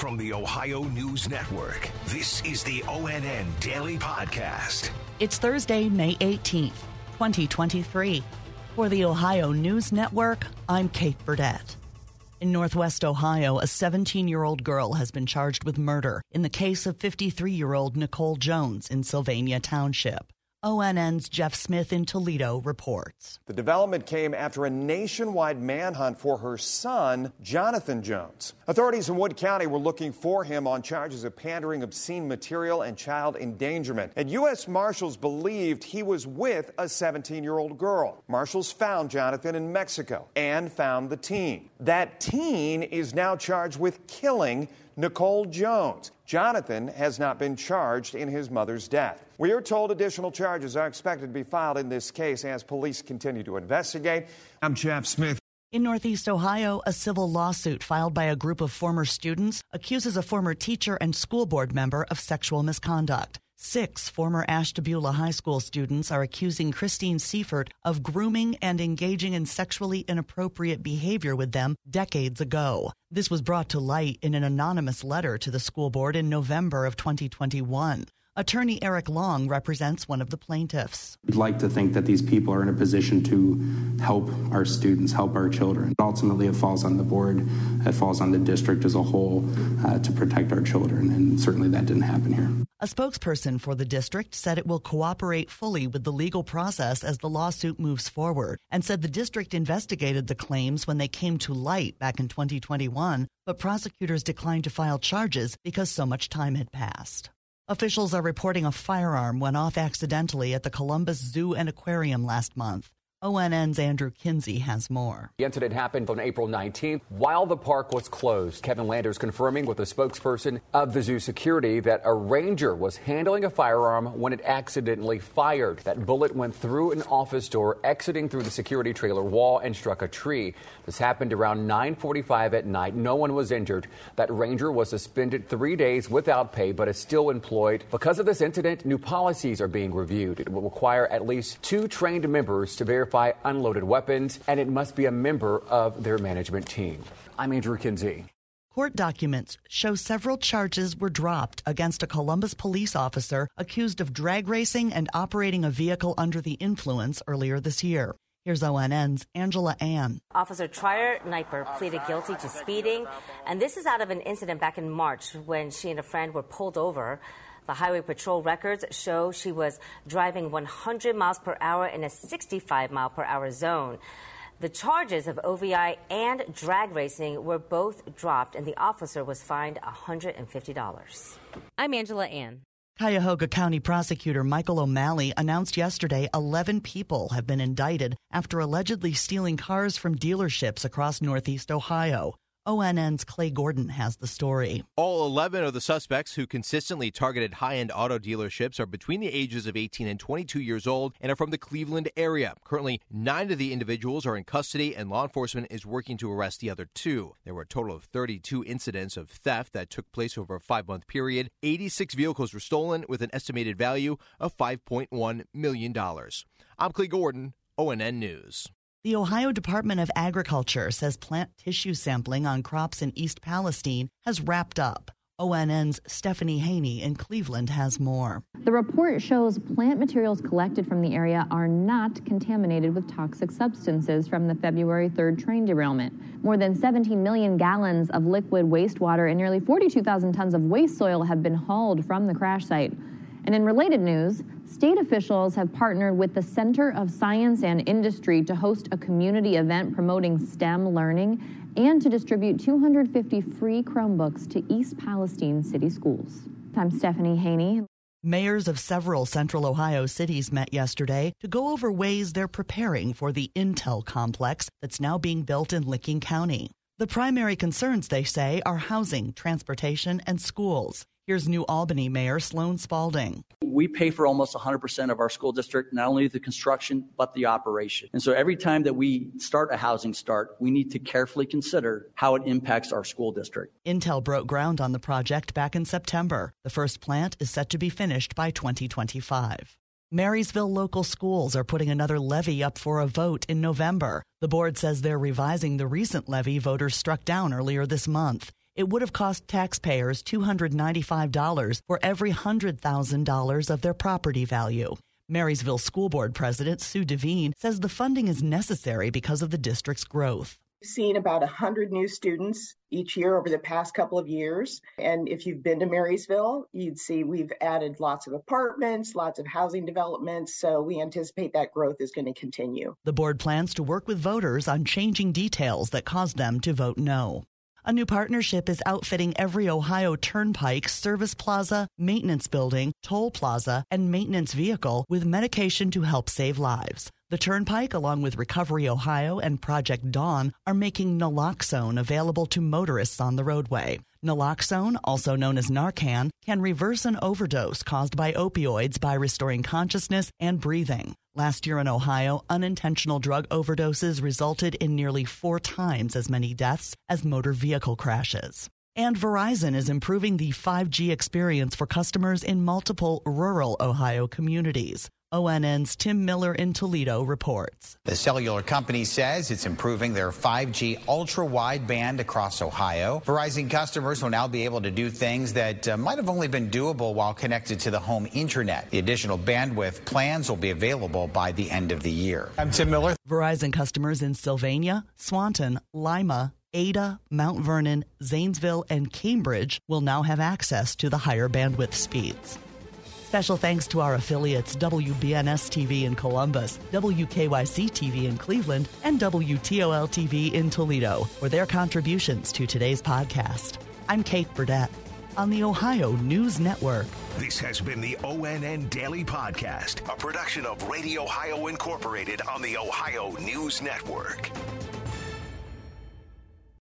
From the Ohio News Network, this is the ONN Daily Podcast. It's Thursday, May 18th, 2023. For the Ohio News Network, I'm Kate Burdett. In Northwest Ohio, a 17 year old girl has been charged with murder in the case of 53 year old Nicole Jones in Sylvania Township. ONN's Jeff Smith in Toledo reports. The development came after a nationwide manhunt for her son, Jonathan Jones. Authorities in Wood County were looking for him on charges of pandering obscene material and child endangerment. And U.S. Marshals believed he was with a 17 year old girl. Marshals found Jonathan in Mexico and found the teen. That teen is now charged with killing Nicole Jones. Jonathan has not been charged in his mother's death. We are told additional charges are expected to be filed in this case as police continue to investigate. I'm Jeff Smith. In Northeast Ohio, a civil lawsuit filed by a group of former students accuses a former teacher and school board member of sexual misconduct. Six former Ashtabula High School students are accusing Christine Seifert of grooming and engaging in sexually inappropriate behavior with them decades ago. This was brought to light in an anonymous letter to the school board in November of 2021. Attorney Eric Long represents one of the plaintiffs. We'd like to think that these people are in a position to help our students, help our children. Ultimately, it falls on the board, it falls on the district as a whole uh, to protect our children, and certainly that didn't happen here. A spokesperson for the district said it will cooperate fully with the legal process as the lawsuit moves forward and said the district investigated the claims when they came to light back in 2021, but prosecutors declined to file charges because so much time had passed. Officials are reporting a firearm went off accidentally at the Columbus Zoo and Aquarium last month. ONN's Andrew Kinsey has more. The incident happened on April 19th while the park was closed. Kevin Landers confirming with a spokesperson of the zoo security that a ranger was handling a firearm when it accidentally fired. That bullet went through an office door, exiting through the security trailer wall and struck a tree. This happened around 9:45 at night. No one was injured. That ranger was suspended 3 days without pay but is still employed. Because of this incident, new policies are being reviewed. It will require at least 2 trained members to verify verify unloaded weapons, and it must be a member of their management team. I'm Andrew Kinsey. Court documents show several charges were dropped against a Columbus police officer accused of drag racing and operating a vehicle under the influence earlier this year. Here's ONN's Angela An. Officer Trier Kniper pleaded guilty to speeding, and this is out of an incident back in March when she and a friend were pulled over. The Highway Patrol records show she was driving 100 miles per hour in a 65 mile per hour zone. The charges of OVI and drag racing were both dropped, and the officer was fined $150. I'm Angela An. Cuyahoga County Prosecutor Michael O'Malley announced yesterday 11 people have been indicted after allegedly stealing cars from dealerships across Northeast Ohio. ONN's Clay Gordon has the story. All 11 of the suspects who consistently targeted high end auto dealerships are between the ages of 18 and 22 years old and are from the Cleveland area. Currently, nine of the individuals are in custody, and law enforcement is working to arrest the other two. There were a total of 32 incidents of theft that took place over a five month period. 86 vehicles were stolen with an estimated value of $5.1 million. I'm Clay Gordon, ONN News. The Ohio Department of Agriculture says plant tissue sampling on crops in East Palestine has wrapped up. ONN's Stephanie Haney in Cleveland has more. The report shows plant materials collected from the area are not contaminated with toxic substances from the February 3rd train derailment. More than 17 million gallons of liquid wastewater and nearly 42,000 tons of waste soil have been hauled from the crash site. And in related news, state officials have partnered with the Center of Science and Industry to host a community event promoting STEM learning and to distribute 250 free Chromebooks to East Palestine city schools. I'm Stephanie Haney. Mayors of several central Ohio cities met yesterday to go over ways they're preparing for the Intel complex that's now being built in Licking County. The primary concerns, they say, are housing, transportation, and schools. Here's New Albany Mayor Sloan Spalding. We pay for almost 100% of our school district, not only the construction, but the operation. And so every time that we start a housing start, we need to carefully consider how it impacts our school district. Intel broke ground on the project back in September. The first plant is set to be finished by 2025. Marysville local schools are putting another levy up for a vote in November. The board says they're revising the recent levy voters struck down earlier this month. It would have cost taxpayers $295 for every $100,000 of their property value. Marysville School Board President Sue Devine says the funding is necessary because of the district's growth. We've seen about 100 new students each year over the past couple of years. And if you've been to Marysville, you'd see we've added lots of apartments, lots of housing developments. So we anticipate that growth is going to continue. The board plans to work with voters on changing details that caused them to vote no. A new partnership is outfitting every Ohio turnpike, service plaza, maintenance building, toll plaza, and maintenance vehicle with medication to help save lives. The Turnpike, along with Recovery Ohio and Project Dawn, are making naloxone available to motorists on the roadway. Naloxone, also known as Narcan, can reverse an overdose caused by opioids by restoring consciousness and breathing. Last year in Ohio, unintentional drug overdoses resulted in nearly four times as many deaths as motor vehicle crashes. And Verizon is improving the 5G experience for customers in multiple rural Ohio communities. ONN's Tim Miller in Toledo reports. The cellular company says it's improving their 5G ultra wideband across Ohio. Verizon customers will now be able to do things that uh, might have only been doable while connected to the home internet. The additional bandwidth plans will be available by the end of the year. I'm Tim Miller. Verizon customers in Sylvania, Swanton, Lima, Ada, Mount Vernon, Zanesville, and Cambridge will now have access to the higher bandwidth speeds. Special thanks to our affiliates WBNS TV in Columbus, WKYC TV in Cleveland, and WTOL TV in Toledo for their contributions to today's podcast. I'm Kate Burdett on the Ohio News Network. This has been the ONN Daily Podcast, a production of Radio Ohio Incorporated on the Ohio News Network.